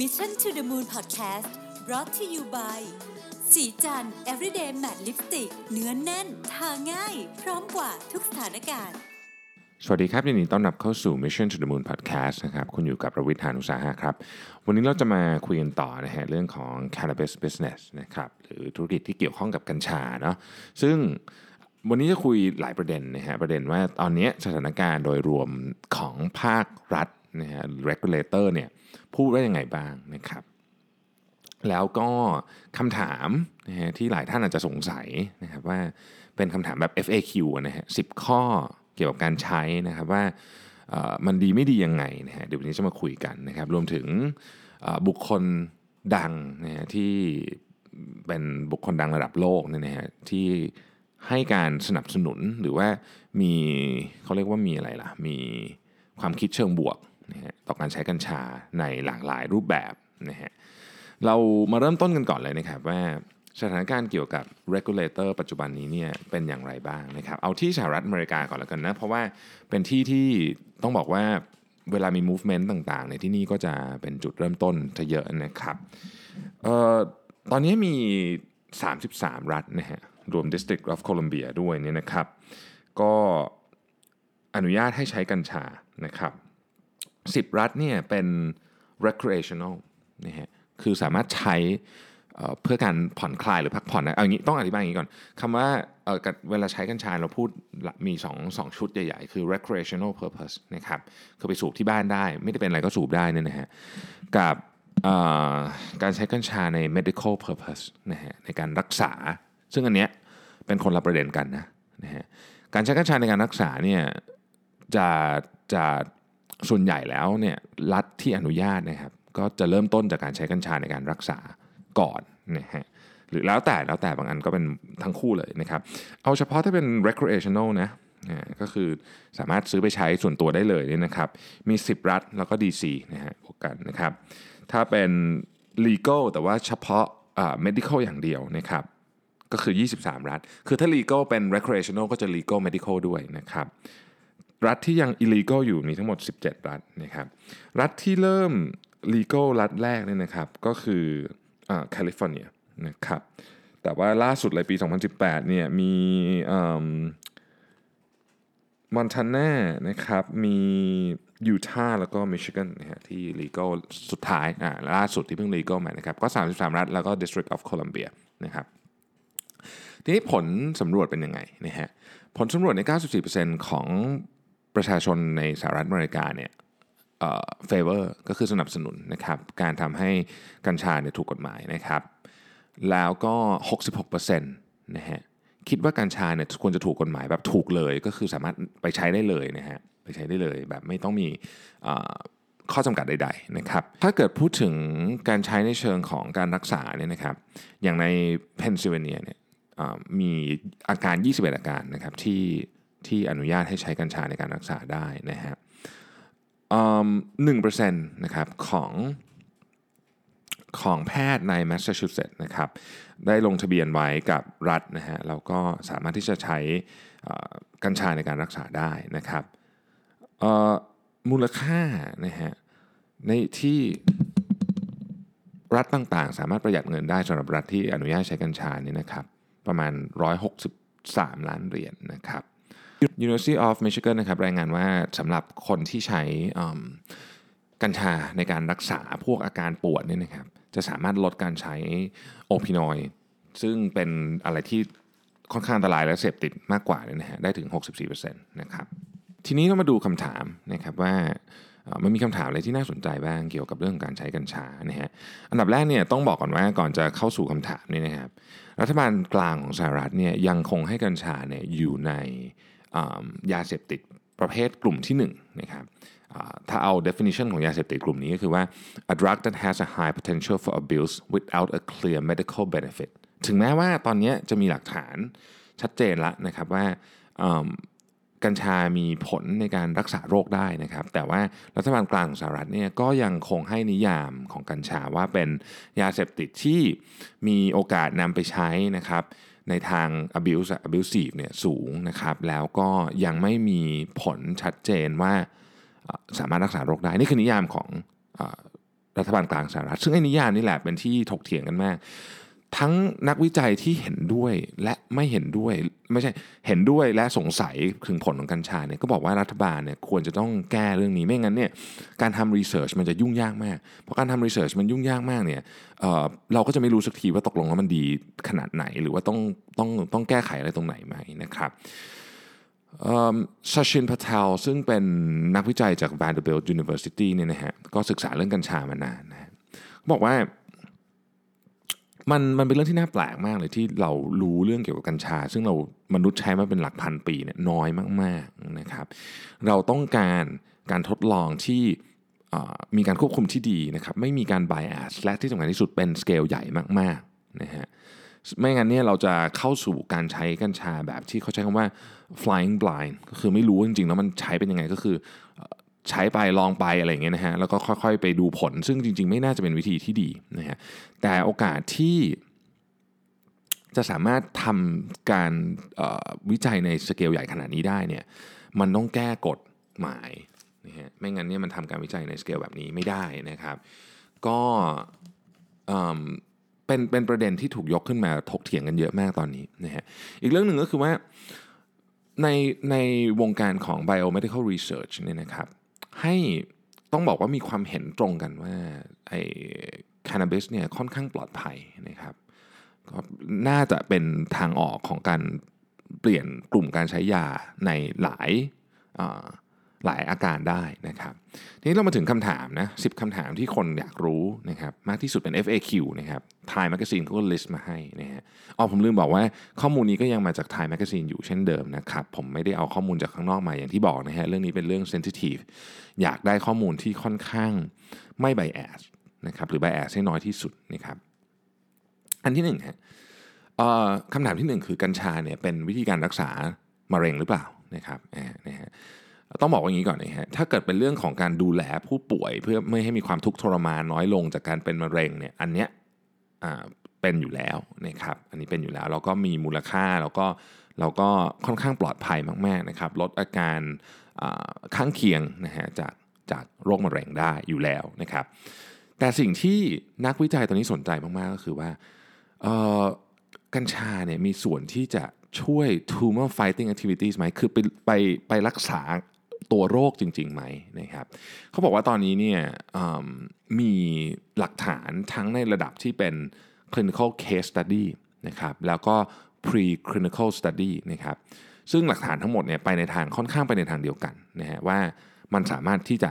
Mission to the Moon Podcast brought to you by สีจัน everyday matte lipstick เนื้อนแน่น ทาง่าย พร้อมกว่าทุกสถานการณ์ สวัสดีครับยินดีต้อนรับเข้าสู่ Mission to the Moon Podcast นะครับ คุณอยู่กับประวิทยานุสาหะครับ วันนี้เราจะมาคุยกันต่อนะฮะเรื่องของ cannabis business นะครับ หรือธุรกิจที่เกี่ยวข้องกับกัญชาเนาะ ซึ่งวันนี้จะคุยหลายประเด็นนะฮะ ประเด็นว่าตอนนี้สถานการณ์โดยรวมของภาครัฐ นะฮะ regulator เนี่ยพูดว่ายังไงบ้างนะครับแล้วก็คำถามนะฮะที่หลายท่านอาจจะสงสัยนะครับว่าเป็นคำถามแบบ FAQ นะฮะสิข้อเกี่ยวกับการใช้นะครับว่ามันดีไม่ดียังไงนะฮะเดี๋ยววันนี้จะมาคุยกันนะครับรวมถึงบุคคลดังนะฮะที่เป็นบุคคลดังระดับโลกเนี่ยนะฮะที่ให้การสนับสนุนหรือว่ามีเขาเรียกว่ามีอะไรล่ะ มีความคิดเชิงบวก นะฮะต่อการใช้กัญชาในหลากหลายรูปแบบนะฮะเรามาเริ่มต้นกันก่อนเลยนะครับว่าสถานการณ์เกี่ยวกับ regulator ปัจจุบันนี้เนี่ยเป็นอย่างไรบ้างนะครับเอาที่สหรัฐอเมริกาก่อนแล้วกันนะเพราะว่าเป็นที่ที่ต้องบอกว่าเวลามี movement ต่างๆ ในที่นี่ก็จะเป็นจุดเริ่มต้นจะเยอะนะครับเอ่อตอนนี้มี 33 รัฐนะฮะรวม District of Columbia ด้วยเนี่ยนะครับ ก็อนุญาตให้ใช้กัญชานะครับ 10 รัฐเนี่ยเป็น recreational นะฮะคือสามารถใช้เพื่อการผ่อนคลายหรือพักผ่อนนะเอาอย่างนี้ต้องอธิบายอย่างนี้ก่อนคำว่าเเวลาใช้กัญชาเราพูดมี2งชุดใหญ่ๆ คือ recreational purpose นะครับคือไปสูบที่บ้านได้ ไม่ได้เป็นอะไรก็สูบได้นี่นะฮะกับการใช้กัญชาใน medical purpose นะฮะในการรักษา ซึ่งอันเนี้ยเป็นคนละประเด็นกันนะนะฮะการใช้กัญชาในการรักษาเนี่ยจะจะ ส่วนใหญ่แล้วเนี่ยรัฐที่อนุญาตนะครับก็จะเริ่มต้นจากการใช้กัญชาในการรักษาก่อนนะฮะหรือแล้วแต่แล้วแต่บางอันก็เป็นทั้งคู่เลยนะครับ เอาเฉพาะถ้าเป็น recreational นะก็คือสามารถซื้อไปใช้ส่วนตัวได้เลยเนี่ยนะครับ มี 10 รัฐแล้วก็ DC นะฮะบวกกันนะครับ ถ้าเป็น legal แต่ว่าเฉพาะ medical อย่างเดียวนะครับก็คือ 23 รัฐ คือถ้า legal เป็น recreational ก็จะ legal medical ด้วยนะครับ รัฐที่ยัง illegal อยู่มีทั้งหมด 17 รัฐนะครับ รัฐที่เริ่ม legal รัฐแรกเนี่ยนะครับ ก็คือแคลิฟอร์เนียนะครับ แต่ว่าล่าสุดเลยปี 2018 เนี่ยมีมอนทานานะครับ มียูทาห์แล้วก็มิชิแกนนะฮะที่ legal สุดท้ายอ่าล่าสุดที่เพิ่ง legal มานะครับ ก็ 33 รัฐ แล้วก็ District of Columbia นะครับทีนี้ผลสำรวจเป็นยังไงนะฮะผลสำรวจใน 94%ของ ประชาชนในสหรัฐอเมริกาเนี่ยเฟเวอร์ก็คือสนับสนุนนะครับการทำให้กัญชาเนี่ยถูกกฎหมายนะครับ แล้วก็ 66%นะฮะคิดว่ากัญชาเนี่ยควรจะถูกกฎหมายแบบถูกเลยก็คือสามารถไปใช้ได้เลยนะฮะไปใช้ได้เลยแบบไม่ต้องมีข้อจำกัดใดๆนะครับ ถ้าเกิดพูดถึงการใช้ในเชิงของการรักษาเนี่ยนะครับ อย่างในเพนซิลเวเนียเนี่ยมีอาการ 21 อาการนะครับที่ ที่อนุญาตให้ใช้กัญชาในการรักษาได้นะฮะหนึ่งเปอร์เซ็นต์นะครับของของแพทย์ในแมสซาชูเซตส์นะครับได้ลงทะเบียนไว้กับรัฐนะฮะแล้วก็สามารถที่จะใช้กัญชาในการรักษาได้นะครับมูลค่านะฮะในที่รัฐต่างๆ สามารถประหยัดเงินได้สำหรับรัฐที่อนุญาตใช้กัญชานี่นะครับประมาณ 163 ล้านเหรียญนะครับ University of Michigan นะครับรายงานว่าสำหรับคนที่ใช้กัญชาในการรักษาพวกอาการปวดเนี่ยนะครับจะสามารถลดการใช้โอพินอยด์ซึ่งเป็นอะไรที่ค่อนข้างอันตรายและเสพติดมากกว่าเนี่ยนะฮะได้ถึง 64%นะครับทีนี้เรามาดูคำถามนะครับว่ามันมีคำถามอะไรที่น่าสนใจบ้างเกี่ยวกับเรื่องการใช้กัญชานะฮะอันดับแรกเนี่ยต้องบอกก่อนว่าก่อนจะเข้าสู่คำถามนี่นะครับ รัฐบาลกลางของสหรัฐเนี่ยยังคงให้กัญชาเนี่ยอยู่ใน ยาเสพติดประเภทกลุ่มที่1นะครับถ้าเอา definition ของยาเสพติดกลุ่มนี้ก็คือว่า a drug that has a high potential for abuse without a clear medical benefit ถึงแม้ว่าตอนนี้จะมีหลักฐานชัดเจนแล้วนะครับว่ากัญชามีผลในการรักษาโรคได้นะครับ แต่ว่ารัฐบาลกลางของสหรัฐเนี่ยก็ยังคงให้นิยามของกัญชาว่าเป็นยาเสพติดที่มีโอกาสนำไปใช้นะครับ ในทาง abuse abusive เนี่ยสูงนะครับแล้วก็ยังไม่มีผลชัดเจนว่าสามารถรักษาโรคได้ นี่คือนิยามของอรัฐบาลกลางสหรัฐซึ่งไอ้นิยามนี่แหละเป็นที่ถกเถียงกันมาก ทั้งนักวิจัยที่เห็นด้วยและไม่เห็นด้วย ไม่ใช่เห็นด้วยและสงสัยถึงผลของกัญชาเนี่ยก็บอกว่ารัฐบาลเนี่ยควรจะต้องแก้เรื่องนี้ไม่งั้นเนี่ยการทำรีเสิร์ชมันจะยุ่งยากมากเพราะการทำรีเสิร์ชมันยุ่งยากมากเนี่ยเเราก็จะไม่รู้สักทีว่าตกลงแล้วมันดีขนาดไหน หรือว่าต้องต้องต้องแก้ไขอะไรตรงไหนไหมนะครับชาชินพาเทลซึ่งเป็นนักวิจัยจาก Vanderbilt University เนี่ยนะฮะก็ศึกษาเรื่องกัญชามานานนะบอกว่า มันมันเป็นเรื่องที่น่าแปลกมากเลยที่เรารู้เรื่องเกี่ยวกับกัญชา ซึ่งเรามนุษย์ใช้มาเป็นหลักพันปีเนี่ยน้อยมากๆนะครับ เราต้องการการทดลองที่มีการควบคุมที่ดีนะครับไม่มีการ bias และที่สำคัญที่สุดเป็นสเกลใหญ่มากๆนะฮะไม่งั้นเนี่ยเราจะเข้าสู่การใช้กัญชาแบบที่เขาใช้คำว่า flying blind ก็คือไม่รู้จริงๆแล้วมันใช้เป็นยังไงก็คือ ใช้ไปลองไปอะไรอย่างเงี้ยนะฮะแล้วก็ค่อยๆ ไปดูผล ซึ่งจริง ๆ ไม่น่าจะเป็นวิธีที่ดีนะฮะแต่โอกาสที่จะสามารถทำการวิจัยในสเกลใหญ่ขนาดนี้ได้เนี่ยมันต้องแก้กฎหมายนะฮะไม่งั้นเนี่ยมันทำการวิจัยในสเกลแบบนี้ไม่ได้นะครับ ก็เป็นเป็นประเด็นที่ถูกยกขึ้นมาถกเถียงกันเยอะมากตอนนี้นะฮะอีกเรื่องหนึ่งก็คือว่าในในวงการของ biomedical research เนี่ยนะครับ ให้ต้องบอกว่ามีความเห็นตรงกันว่าไอ้คานาบิสเนี่ยค่อนข้างปลอดภัยนะครับก็น่าจะเป็นทางออกของการเปลี่ยนกลุ่มการใช้ยาในหลาย หลายอาการได้นะครับทีนี้เรามาถึงคำถามนะสิคำถามที่คนอยากรู้นะครับมากที่สุดเป็น FAQ นะครับ Time Magazine เขาก็ list มาให้นะฮะอ๋อผมลืมบอกว่าข้อมูลนี้ก็ยังมาจาก Time Magazine อยู่เช่นเดิมนะครับผมไม่ได้เอาข้อมูลจากข้างนอกมาอย่างที่บอกนะฮะเรื่องนี้เป็นเรื่อง sensitive อยากได้ข้อมูลที่ค่อนข้างไม่ bias นะครับหรือ bias ให้น้อยที่สุดนะครับอันที่หนึ่งฮะคำถามที่หนึ่งคือกัญชาเนี่ยเป็นวิธีการรักษามะเร็งหรือเปล่านะครับนะฮะ ต้องบอกว่าอย่างนี้ก่อนนะฮะถ้าเกิดเป็นเรื่องของการดูแลผู้ป่วย เพื่อไม่ให้มีความทุกข์ทรมานน้อยลงจากการเป็นมะเร็งเนี่ยอันเนี้ยเป็นอยู่แล้วนะครับอันนี้เป็นอยู่แล้วแล้วก็มีมูลค่าแล้วก็เราก็ค่อนข้างปลอดภัยมากๆนะครับลดอาการข้างเคียงนะฮะจากจากโรคมะเร็งได้อยู่แล้วนะครับ แต่สิ่งที่นักวิจัยตอนนี้สนใจมากๆก็คือว่ากัญชาเนี่ยมีส่วนที่จะช่วย tumor fighting activities ไหมคือไปไปไปรักษา ตัวโรคจริงๆไหมนะครับเขาบอกว่าตอนนี้เนี่ยมีหลักฐานทั้งในระดับที่เป็น clinical case study นะครับแล้วก็ pre-clinical study นะครับซึ่งหลักฐานทั้งหมดเนี่ยไปในทางค่อนข้างไปในทางเดียวกันนะฮะว่ามันสามารถที่จะ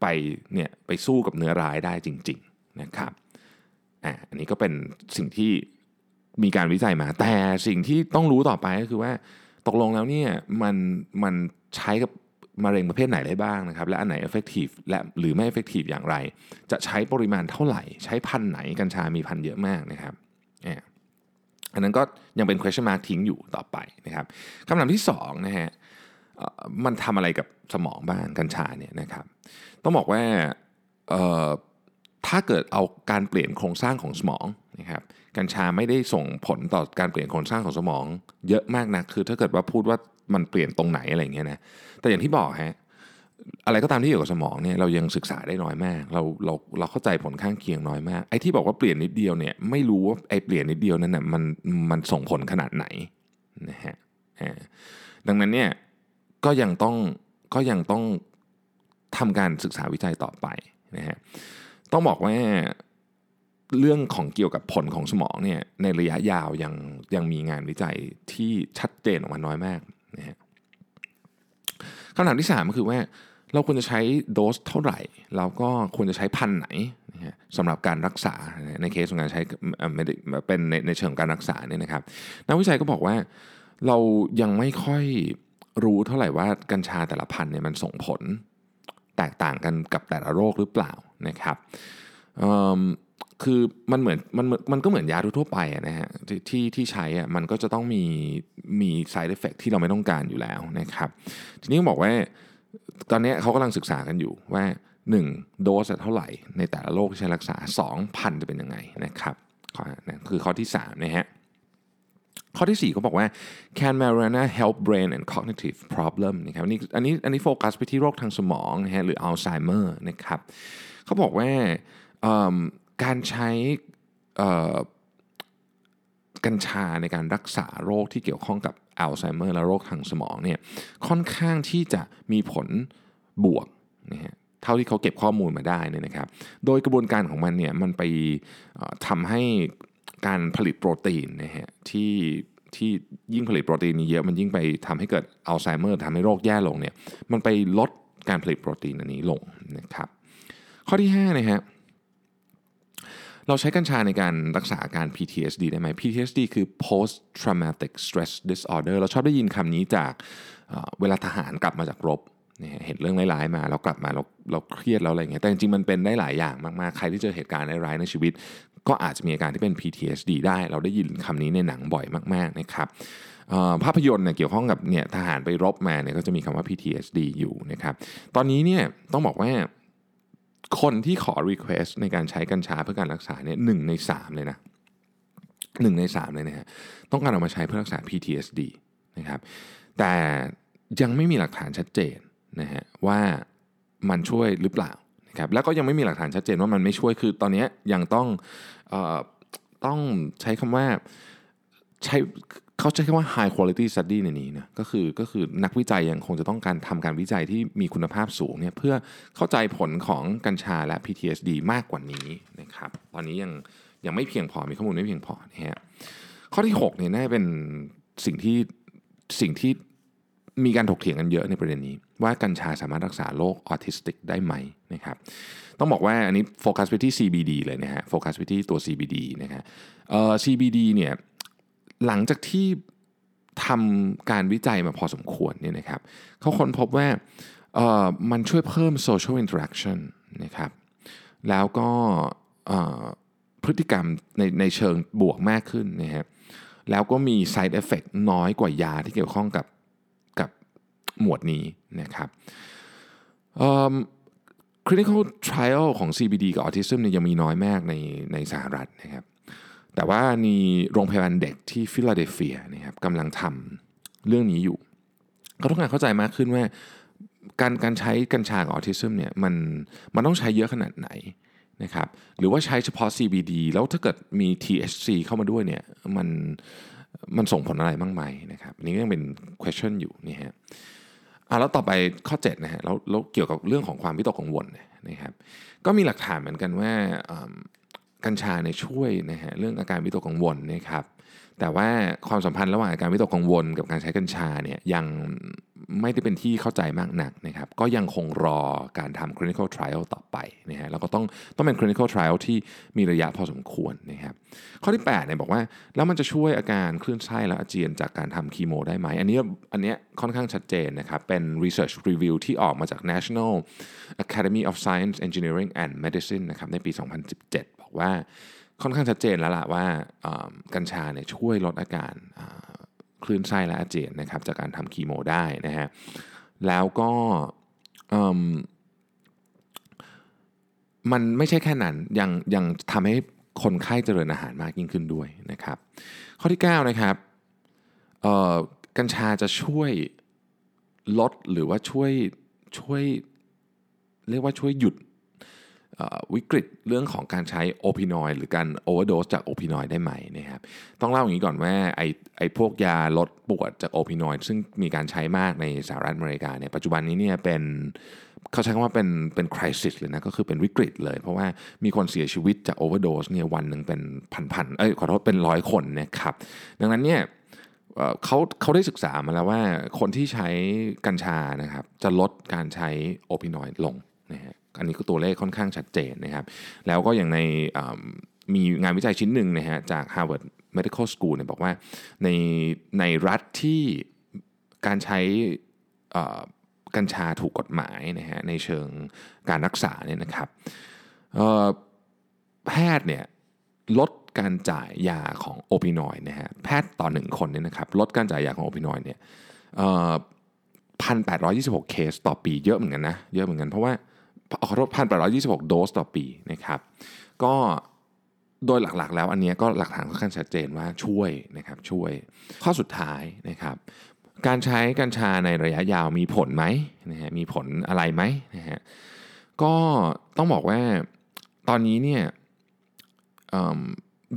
ไปเนี่ยไปสู้กับเนื้อร้ายได้จริงๆนะครับอ่าอันนี้ก็เป็นสิ่งที่มีการวิจัยมา แต่สิ่งที่ต้องรู้ต่อไปก็คือว่าตกลงแล้วเนี่ยมันมันใช้กับ มะเร็งประเภทไหนได้บ้างนะครับและอันไหน effective และหรือไม่ effective อย่างไร จะใช้ปริมาณเท่าไหร่ ใช้พันไหนกัญชามีพันเยอะมากนะครับอันนั้นก็ยังเป็น question mark ทิ้งอยู่ต่อไปนะครับคำถามที่2นะฮะมันทำอะไรกับสมองบ้างกัญชาเนี่ยนะครับ ต้องบอกว่าถ้าเกิดเอาการเปลี่ยนโครงสร้างของสมองนะครับกัญชาไม่ได้ส่งผลต่อการเปลี่ยนโครงสร้างของสมอง เยอะมากนะคือถ้าเกิดว่าพูดว่ามันเปลี่ยนตรงไหนอะไรเงี้ยนะ แต่อย่างที่บอกฮะอะไรก็ตามที่เกี่ยวกับสมองเนี่ยเรายังศึกษาได้น้อยมาก เราเราเราเข้าใจผลข้างเคียงน้อยมากไอ้ที่บอกว่าเปลี่ยนนิดเดียวเนี่ยไม่รู้ว่าไอ้เปลี่ยนนิดเดียวนั้นน่ะมันมันส่งผลขนาดไหนนะฮะดังนั้นเนี่ยก็ยังต้องก็ยังต้องทำการศึกษาวิจัยต่อไปนะฮะต้องบอกว่าเรื่องของเกี่ยวกับผลของสมองเนี่ยในระยะยาวยังยังมีงานวิจัยที่ชัดเจนออกมาน้อยมากนะฮะ คำถามที่ 3 ก็คือว่าเราควรจะใช้โดสเท่าไหร่ เราก็ควรจะใช้พันไหนสำหรับการรักษาในเคสของการใช้เป็นในในเชิงการรักษาเนี่ยนะครับนักวิจัยก็บอกว่าเรายังไม่ค่อยรู้เท่าไหร่ว่ากัญชาแต่ละพันเนี่ยมันส่งผลแตกต่างกันกับแต่ละโรคหรือเปล่านะครับ คือมันเหมือนมันมันก็เหมือนยาทั่วไปนะฮะที่ที่ใช้อะมันก็จะต้องมีมี side effect ที่เราไม่ต้องการอยู่แล้วนะครับ ทีนี้บอกว่า ตอนนี้เขากำลังศึกษากันอยู่ว่า 1 โดสเท่าไหร่ในแต่ละโรคที่ใช้รักษา 2 พันจะเป็นยังไงนะครับคือข้อที่3นะฮะข้อที่4เขาบอกว่า can marijuana help brain and cognitive problem นะครับนี่อันนี้อันนี้โฟกัสไปที่โรคทางสมองนะฮะหรืออัลไซเมอร์นะครับเขาบอกว่า การใช้กัญชาในการรักษาโรคที่เกี่ยวข้องกับอัลไซเมอร์และโรคทางสมองเนี่ยค่อนข้างที่จะมีผลบวกนะฮะเท่าที่เขาเก็บข้อมูลมาได้เนี่ยนะครับ โดยกระบวนการของมันเนี่ยมันไปทำให้การผลิตโปรตีนนะฮะที่ที่ยิ่งผลิตโปรตีนนี้เยอะมันยิ่งไปทำให้เกิดอัลไซเมอร์ทำให้โรคแย่ลงเนี่ยมันไปลดการผลิตโปรตีนอันนี้ลงนะครับ ข้อที่5นะฮะ เราใช้กัญชาในการรักษาอาการ PTSD ได้ไหม PTSD คือ post traumatic stress disorder เราชอบได้ยินคำนี้จากเอ่อเวลาทหารกลับมาจากรบเห็นเรื่องร้ายๆมาแล้วกลับมาเราเราเครียดแล้วอะไรเงี้ยแต่จริงๆมันเป็นได้หลายอย่างมากๆ ใครที่เจอเหตุการณ์ร้ายๆในชีวิต ก็อาจจะมีอาการที่เป็น PTSD ได้ เราได้ยินคำนี้ในหนังบ่อยมากๆนะครับภาพยนตร์เนี่ยเกี่ยวข้องกับเนี่ยทหารไปรบมาเนี่ยก็จะมีคำว่า PTSD อยู่นะครับตอนนี้เนี่ยต้องบอกว่า คนที่ขอ request ในการใช้กัญชาเพื่อการรักษาเนี่ยหนึ่งในสามเลยนะหนึ่งในสามเลยนะฮะต้องการเอามาใช้เพื่อรักษา PTSD นะครับแต่ยังไม่มีหลักฐานชัดเจนนะฮะว่ามันช่วยหรือเปล่านะครับแล้วก็ยังไม่มีหลักฐานชัดเจนว่ามันไม่ช่วยคือตอนนี้ยังต้องออต้องใช้คำว่าใช้ เขาใช้คำว่า high quality study ในนี้นะก็คือก็คือนักวิจัยยังคงจะต้องการทำการวิจัยที่มีคุณภาพสูงเนี่ยเพื่อเข้าใจผลของกัญชาและ PTSD มากกว่านี้นะครับตอนนี้ยังยังไม่เพียงพอมีข้อมูลไม่เพียงพอนะฮะข้อที่6เนี่ยน่าจะเป็นสิ่งที่สิ่งที่มีการถกเถียงกันเยอะในประเด็นนี้ ว่ากัญชาสามารถรักษาโรคออทิสติกได้ไหมนะครับต้องบอกว่าอันนี้โฟกัสไปที่ CBD เลยนะฮะโฟกัสไปที่ตัว CBD นะครับเอ่อ CBD เนี่ย หลังจากที่ทำการวิจัยมาพอสมควรเนี่ยนะครับเขาค้นพบว่ามันช่วยเพิ่ม social interaction นะครับแล้วก็พฤติกรรมในในเชิงบวกมากขึ้นนะฮะแล้วก็มี side effect น้อยกว่ายาที่เกี่ยวข้องกับกับหมวดนี้นะครับ clinical trial ของ CBD กับ autism เนี่ยยังมีน้อยมากในในสหรัฐนะครับ แต่ว่ามีโรงพยาบาลเด็กที่ฟิลาเดลเฟียนะครับกำลังทำเรื่องนี้อยู่ ก็ต้องการเข้าใจมากขึ้นว่าการการใช้กัญชากับออทิซึมเนี่ยมันมันต้องใช้เยอะขนาดไหนนะครับหรือว่าใช้เฉพาะ CBD แล้วถ้าเกิดมี THC เข้ามาด้วยเนี่ยมันมันส่งผลอะไรบ้างไหมนะครับอันนี้ก็ยังเป็น question อยู่นี่ฮะอะแล้วต่อไปข้อ7นะฮะแล้วแล้วเกี่ยวกับเรื่องของความวิตกกังวลนะครับก็มีหลักฐานเหมือนกันว่า กัญชาเนี่ยช่วยนะฮะเรื่องอาการวิตกกังวลนะครับแต่ว่าความสัมพันธ์ระหว่างอาการวิตกกังวล กับการใช้กัญชาเนี่ยยังไม่ได้เป็นที่เข้าใจมากนักนะครับก็ยังคงรอการทำ clinical trial ต่อไปนะฮะแล้วก็ต้องต้องเป็น clinical trial ที่มีระยะพอสมควรนะครับข้อที่8เนี่ยบอกว่าแล้วมันจะช่วยอาการคลื่นไส้และอาเจียนจากการทำคีโมได้ไหมอันนี้อันเนี้ยค่อนข้างชัดเจนนะครับเป็น research review ที่ออกมาจาก National Academy of Science Engineering and Medicine นะครับในปี 2017 บอกว่าค่อนข้างชัดเจนแล้วล่ะว่ากัญชาเนี่ยช่วยลดอาการคลื่นไส้และอาเจียนนะครับจากการทำคีโมได้นะฮะแล้วก็มมันไม่ใช่แค่นั้นยังยังทำให้คนไข้เจริญอาหารมากยิ่งขึ้นด้วยนะครับ ข้อที่ 9 นะครับกัญชาจะช่วยลดหรือว่าช่วยช่วยเรียกว่าช่วยหยุด วิกฤตเรื่องของการใช้โอพินอยหรือการโอเวอร์โดสจากโอพินอยได้ไหมนะครับต้องเล่าอย่างนี้ก่อนว่าไอไอพวกยาลดปวดจากโอพินอยซึ่งมีการใช้มากในสหรัฐอเมริกาเนี่ยปัจจุบันนี้เนี่ยเป็นเขาใช้คำว่าเป็นเป็นคริสิสเลยนะก็คือเป็นวิกฤตเลย เพราะว่ามีคนเสียชีวิตจากโอเวอร์โดสเนี่ยวันหนึ่งเป็นพันๆเอ้ยขอโทษเป็นร้อยคนนะครับดังนั้นเนี่ยเอ่อเขาเขาได้ศึกษามาแล้วว่าคนที่ใช้กัญชานะครับจะลดการใช้โอพินอยด์ลงนะฮะ อันนี้ก็ตัวเลขค่อนข้างชัดเจนนะครับ แล้วก็อย่างในมีงานวิจัยชิ้นหนึ่งนะฮะจาก Harvard Medical School เนี่ยบอกว่าในในรัฐที่การใช้กัญชาถูกกฎหมายนะฮะในเชิงการรักษาเนี่ยนะครับแพทย์เนี่ยลดการจ่ายยาของโอปินอยด์นะฮะแพทย์ต่อหนึ่งคนเนี่ยนะครับลดการจ่ายยาของโอปินอยด์เนี่ยพันแปดร้อยยี่สิบหกเคสต่อปีเยอะเหมือนกันนะเยอะเหมือนกันเพราะว่า ขอโทษพันแปดร้อยี่สิบหกโดสต่อปีนะครับ ก็โดยหลักๆ แล้วอันนี้ก็หลักฐานค่อนข้างชัดเจนว่าช่วยนะครับช่วยข้อสุดท้ายนะครับ การใช้กัญชาในระยะยาวมีผลไหมนะฮะมีผลอะไรไหมนะฮะก็ต้องบอกว่าตอนนี้เนี่ย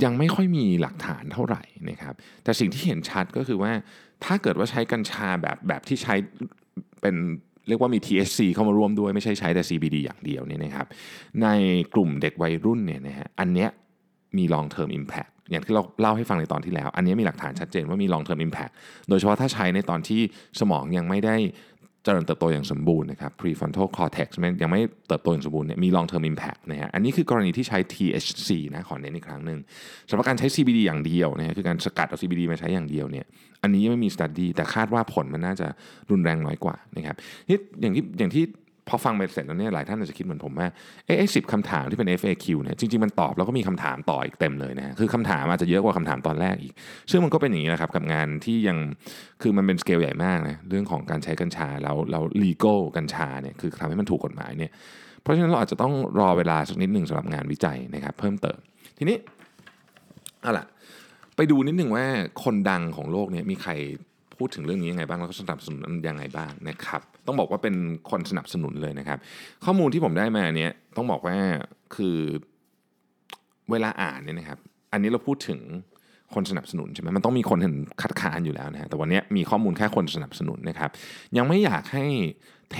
ยังไม่ค่อยมีหลักฐานเท่าไหร่นะครับ แต่สิ่งที่เห็นชัดก็คือว่าถ้าเกิดว่าใช้กัญชาแบบแบบที่ใช้เป็น เรียกว่ามี THC เข้ามาร่วมด้วยไม่ใช่ใช้แต่ CBD อย่างเดียวเนี่ยนะครับในกลุ่มเด็กวัยรุ่นเนี่ยนะฮะอันเนี้ยมี long term impact อย่างที่เราเล่าให้ฟังในตอนที่แล้ว อันนี้มีหลักฐานชัดเจนว่ามี long term impact โดยเฉพาะถ้าใช้ในตอนที่สมองยังไม่ได้ เจริญเติบโตอย่างสมบูรณ์นะครับ prefrontal cortex ยังไม่เติบโตอย่างสมบูรณ์เนี่ยมี long term impact นะฮะอันนี้คือกรณีที่ใช้ THC นะขอเน้นอีกครั้งหนึ่งสำหรับการใช้ CBD อย่างเดียวนะคือการสกัดเอา CBD มาใช้อย่างเดียวเนี่ยอันนี้ยังไม่มี study แต่คาดว่าผลมันน่าจะรุนแรงน้อยกว่านะครับนี่อย่างที่อย่างที่ พอฟังไปเสร็จแล้วเนี่ยหลายท่านอาจจะคิดเหมือนผมว่าเอ๊ะสิบคำถามที่เป็น FAQ เนี่ยจริงๆมันตอบแล้วก็มีคำถามต่ออีกเต็มเลยนะคือคำถามอาจจะเยอะกว่าคำถามตอนแรกอีก ซึ่งมันก็เป็นอย่างนี้นะครับกับงานที่ยังคือมันเป็นสเกลใหญ่มากนะเรื่องของการใช้กัญชาแล้วเรา legal กัญชาเนี่ยคือทำให้มันถูกกฎหมายเนี่ยเพราะฉะนั้นเราอาจจะต้องรอเวลาสักนิดหนึ่งสำหรับงานวิจัยนะครับเพิ่มเติมทีนี้เอาล่ะไปดูนิดหนึ่งว่าคนดังของโลกเนี่ยมีใคร พูดถึงเรื่องนี้ยังไงบ้างแล้วก็สนับสนุนยังไงบ้างนะครับ ต้องบอกว่าเป็นคนสนับสนุนเลยนะครับ ข้อมูลที่ผมได้มาเนี่ยต้องบอกว่าคือเวลาอ่านเนี่ยนะครับ อันนี้เราพูดถึงคนสนับสนุนใช่ไหมมันต้องมีคนเห็นคัดค้านอยู่แล้วนะฮะแต่วันนี้มีข้อมูลแค่คนสนับสนุนนะครับ ยังไม่อยากให้เท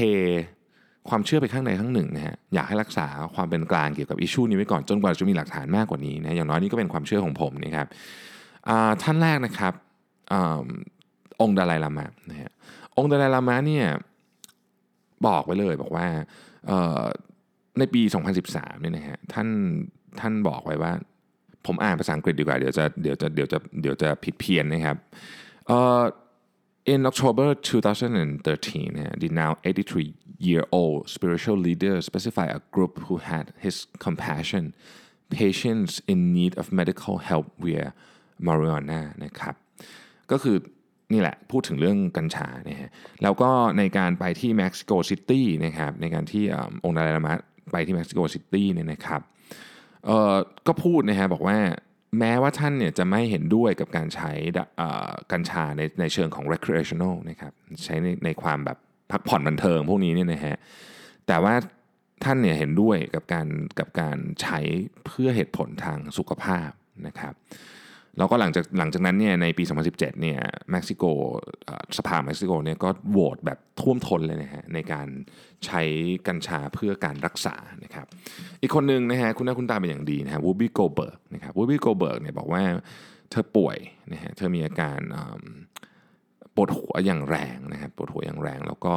ความเชื่อไปข้างใดข้างหนึ่งนะฮะอยากให้รักษาความเป็นกลางเกี่ยวกับอิชชูนี้ไว้ก่อนจนกว่าจะมีหลักฐานมากกว่านี้นะอย่างน้อยนี่ก็เป็นความเชื่อของผมนะครับท่านแรกนะครับ องค์ดาลายลามะนะฮะองค์ดาลายลามะเนี่ยบอกไว้เลยบอกว่าในปี 2013เนี่ยนะฮะท่านท่านบอกไว้ว่า ผมอ่านภาษาอังกฤษดีกว่า เดี๋ยวจะเดี๋ยวจะเดี๋ยวจะเดี๋ยวจะผิดเพี้ยนนะครับ in October 2013 the now 83 year old spiritual leader specified a group who had his compassion patients in need of medical help via marijuana นะครับ ก็คือ นี่แหละพูดถึงเรื่องกัญชานะฮะแล้วก็ในการไปที่เม็กซิโกซิตี้นะครับในการที่องค์ดาไลลามะไปที่เม็กซิโกซิตี้เนี่ยนะครับก็พูดนะฮะบอกว่าแม้ว่าท่านเนี่ยจะไม่เห็นด้วยกับการใช้กัญชาในในเชิงของ recreational นะครับใช้ในในความแบบพักผ่อนบันเทิงพวกนี้เนี่ยนะฮะแต่ว่าท่านเนี่ยเห็นด้วยกับการกับการใช้เพื่อเหตุผลทางสุขภาพนะครับ แล้วก็หลังจากหลังจากนั้นเนี่ยในปี 2017เนี่ยเม็กซิโกสภาเม็กซิโกเนี่ยก็โหวตแบบท่วมท้นเลยนะฮะในการใช้กัญชาเพื่อการรักษานะครับอีกคนหนึ่งนะฮะคุ้นหน้าคุ้นตาเป็นอย่างดีนะฮะ Whoopi Goldberg นะครับ Whoopi Goldberg เนี่ยบอกว่าเธอป่วยนะฮะเธอมีอาการปวดหัวอย่างแรงนะครับปวดหัวอย่างแรง แล้วก็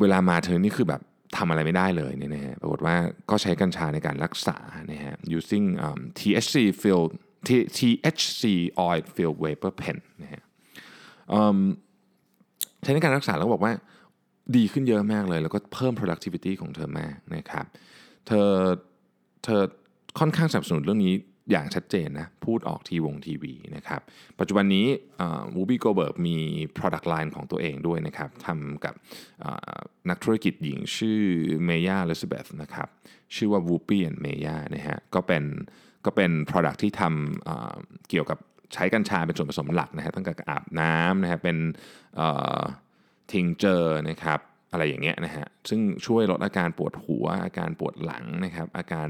เวลามาเธอนี่คือแบบทำอะไรไม่ได้เลยเนี่ยนะฮะปรากฏว่าก็ใช้กัญชาในการรักษานะฮะ using um, THC filled THC oil filled vapor pen นะฮะใช้ในการรักษาแล้วบอกว่าดีขึ้นเยอะมากเลย แล้วก็เพิ่ม productivity ของเธอมากนะครับเธอเธอค่อนข้างสนับสนุนเรื่องนี้อย่างชัดเจนนะ พูดออกทีวงทีวีนะครับ ปัจจุบันนี้ Whoopi Goldberg มี product line ของตัวเองด้วยนะครับทำกับนักธุรกิจหญิงชื่อ Maya Elisabeth นะครับ ชื่อว่า w ูปี้แอนเมย่านะฮะก็เป็น ก็เป็น product ที่ทำเกี่ยวกับใช้กัญชาเป็นส่วนผสมหลักนะฮะตั้งแต่อาบน้ำนะฮะเป็นทิงเจอร์นะครับอะไรอย่างเงี้ยนะฮะซึ่งช่วยลดอาการปวดหัว อาการปวดหลังนะครับอาการ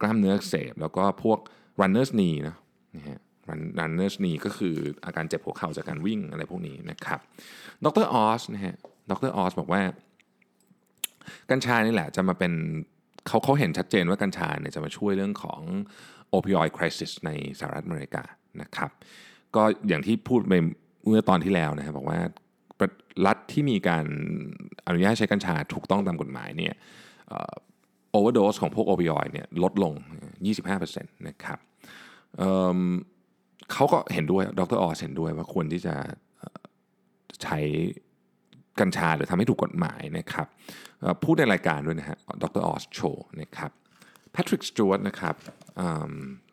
กล้ามเนื้อเสพแล้วก็พวก runner's knee นะนะฮะ runner's knee ก็คืออาการเจ็บหัวเข่าจากการวิ่งอะไรพวกนี้นะครับดรออสนะฮะดรออสบอกว่า กัญชานี่แหละจะมาเป็น เขาเขาเห็นชัดเจนว่ากัญชาเนี่ยจะมาช่วยเรื่องของ opioid crisis ในสหรัฐอเมริกานะครับ ก็อย่างที่พูดไปเมื่อตอนที่แล้วนะครับบอกว่ารัฐที่มีการอนุญาตใช้กัญชาถูกต้องตามกฎหมายเนี่ยโอเวอร์โดสของพวกโอปิออยเนี่ยลดลง 25%นะครับเเขาก็เห็นด้วยดรออสเห็นด้วยว่าควรที่จะใช้กัญชาหรือทำให้ถูกกฎหมายนะครับ พูดในรายการด้วยนะฮะดรออสโชนะครับแพทริกสจวตนะครับ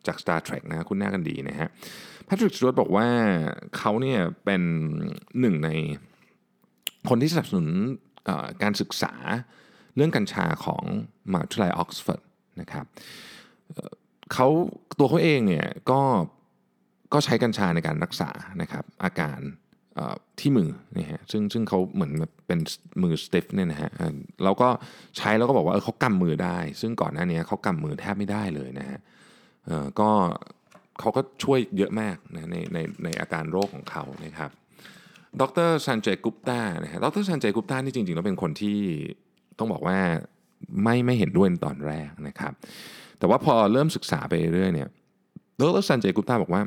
จาก Star Trek นะคุณหน้ากันดีนะฮะแพทริกสจวตบอกว่าเขาเนี่ยเป็นหนึ่งในคนที่สนับสนุนการศึกษาเรื่องกัญชาของมหาวิทยาลัยออกซฟอร์ดนะครับเขาตัวเขาเองเนี่ยก็ก็ใช้กัญชาในการรักษานะครับอาการ ที่มือนะฮะซึ่งซึ่งเขาเหมือนเป็นมือ stiff เนี่ยนะฮะเราก็ใช้แล้วก็บอกว่าเออเขากำมือได้ ซึ่งก่อนหน้านี้เขากำมือแทบไม่ได้เลยนะฮะก็เขาก็ช่วยเยอะมากนะในในในอาการโรคของเขานะครับดร. Sanjay Gupta นะฮะดร. Sanjay Gupta นี่จริงๆแล้วเป็นคนที่ต้องบอกว่าไม่ไม่เห็นด้วยในตอนแรกนะครับ แต่ว่าพอเริ่มศึกษาไปเรื่อยๆเนี่ยดร. Sanjay Gupta บอกว่า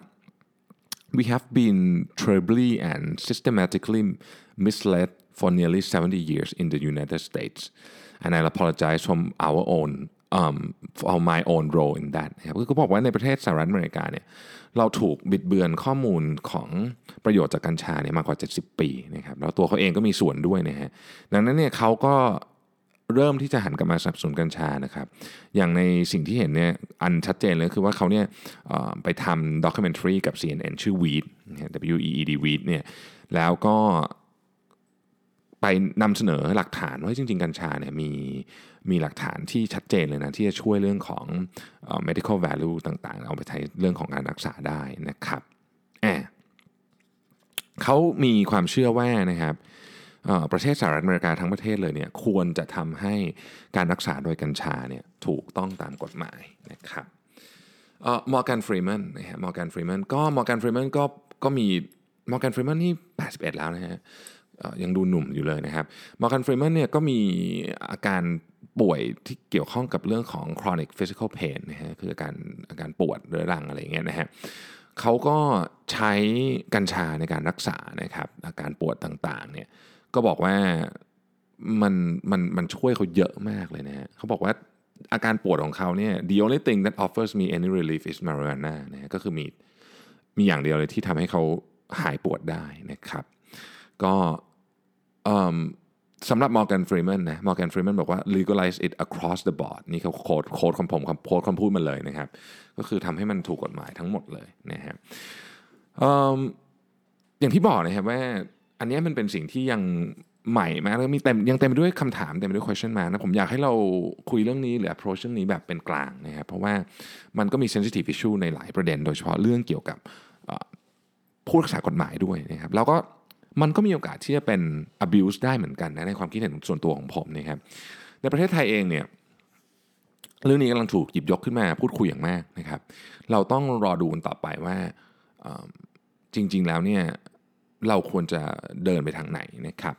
we have been trebly and systematically misled for nearly 70 years in the United States and I apologize from our own um, for my own role in that นะครับคือเขาบอกว่าในประเทศสหรัฐอเมริกาเนี่ยเราถูกบิดเบือนข้อมูลของประโยชน์จากกัญชาเนี่ยมากกว่า 70 ปีนะครับแล้วตัวเขาเองก็มีส่วนด้วยนะฮะดังนั้นเนี่ยเขาก็ เริ่มที่จะหันกลับมาสนับสนุนกัญชานะครับ อย่างในสิ่งที่เห็นเนี่ยอันชัดเจนเลยคือว่าเขาเนี่ยไปทำด็อกิเมนทรีกับ CNN ชื่อ Weed นะฮะ W E E D Weed เนี่ยแล้วก็ไปนำเสนอหลักฐานว่าจริง ๆ กัญชาเนี่ยมีมีหลักฐานที่ชัดเจนเลยนะ ที่จะช่วยเรื่องของ medical value ต่างๆ เอาไปใช้เรื่องของการรักษาได้นะครับแอบเขามีความเชื่อว่านะครับ ประเทศสหรัฐอเมริกาทั้งประเทศเลยเนี่ยควรจะทำให้การรักษาโดยกัญชาเนี่ยถูกต้องตามกฎหมายนะครับ Morgan Freeman นะฮะ Morgan Freeman ก็ Morgan Freeman ก็ก็มี Morgan Freeman นี่ 81 แล้วนะฮะยังดูหนุ่มอยู่เลยนะครับ Morgan Freeman เนี่ยก็มีอาการป่วยที่เกี่ยวข้องกับเรื่องของ chronic physical pain นะฮะคืออาการอาการปวดเรื้อรังอะไรอย่างเงี้ยนะฮะเขาก็ใช้กัญชาในการรักษานะครับอาการปวดต่างๆเนี่ย ก็บอกว่ามันมันมันช่วยเขาเยอะมากเลยนะฮะเขาบอกว่าอาการปวดของเขาเนี่ย the only thing that offers me any relief is marijuana นะฮะก็คือมีมีอย่างเดียวเลยที่ทำให้เขาหายปวดได้นะครับ ก็สำหรับ Morgan Freeman นะ Morgan Freeman บอกว่า legalize it across the board นี่เขาโค้ดโค้ดของผมคำโค้ดคำพูดมันเลยนะครับ ก็คือทำให้มันถูกกฎหมายทั้งหมดเลยนะฮะออย่างที่บอกนะครับว่า อันนี้มันเป็นสิ่งที่ยังใหม่มากแล้วมีเต็มยังเต็มไปด้วยคำถามเต็มไปด้วย question มานะผมอยากให้เราคุยเรื่องนี้หรือ approach เรื่องนี้แบบเป็นกลางนะครับเพราะว่ามันก็มี sensitive issue ในหลายประเด็น โดยเฉพาะเรื่องเกี่ยวกับผู้รักษากฎหมายด้วยนะครับแล้วก็มันก็มีโอกาสที่จะเป็น abuse ได้เหมือนกันนะในความคิดเห็นส่วนตัวของผมนะครับในประเทศไทยเองเนี่ยเรื่องนี้กำลังถูกหยิบยกขึ้นมาพูดคุยอย่างมากนะครับ เราต้องรอดูกันต่อไปว่าจริง ๆ แล้วเนี่ย เราควรจะเดินไปทางไหนนะครับ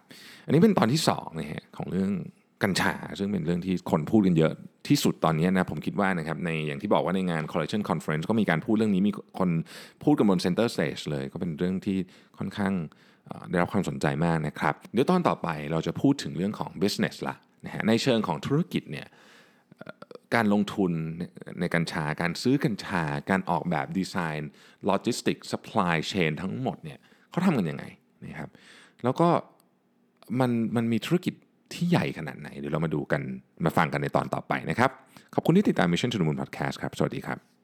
อันนี้เป็นตอนที่2นะฮะของเรื่องกัญชา ซึ่งเป็นเรื่องที่คนพูดกันเยอะที่สุดตอนนี้นะผมคิดว่านะครับในอย่างที่บอกว่าในงาน Collagen Conference ก็มีการพูดเรื่องนี้มีคนพูดกันบน Center Stage เลย ก็เป็นเรื่องที่ค่อนข้างได้รับความสนใจมากนะครับ เดี๋ยวตอนต่อไปเราจะพูดถึงเรื่องของ business ละนะฮะในเชิงของธุรกิจเนี่ยการลงทุนในกัญชา การซื้อกัญชา การออกแบบดีไซน์ logistics supply chain ทั้งหมดเนี่ย เขาทำกันยังไงนะครับแล้วก็มันมันมีธุรกิจที่ใหญ่ขนาดไหน เดี๋ยวเรามาดูกันมาฟังกันในตอนต่อไปนะครับ ขอบคุณที่ติดตาม Mission to the Moon Podcast ครับ สวัสดีครับ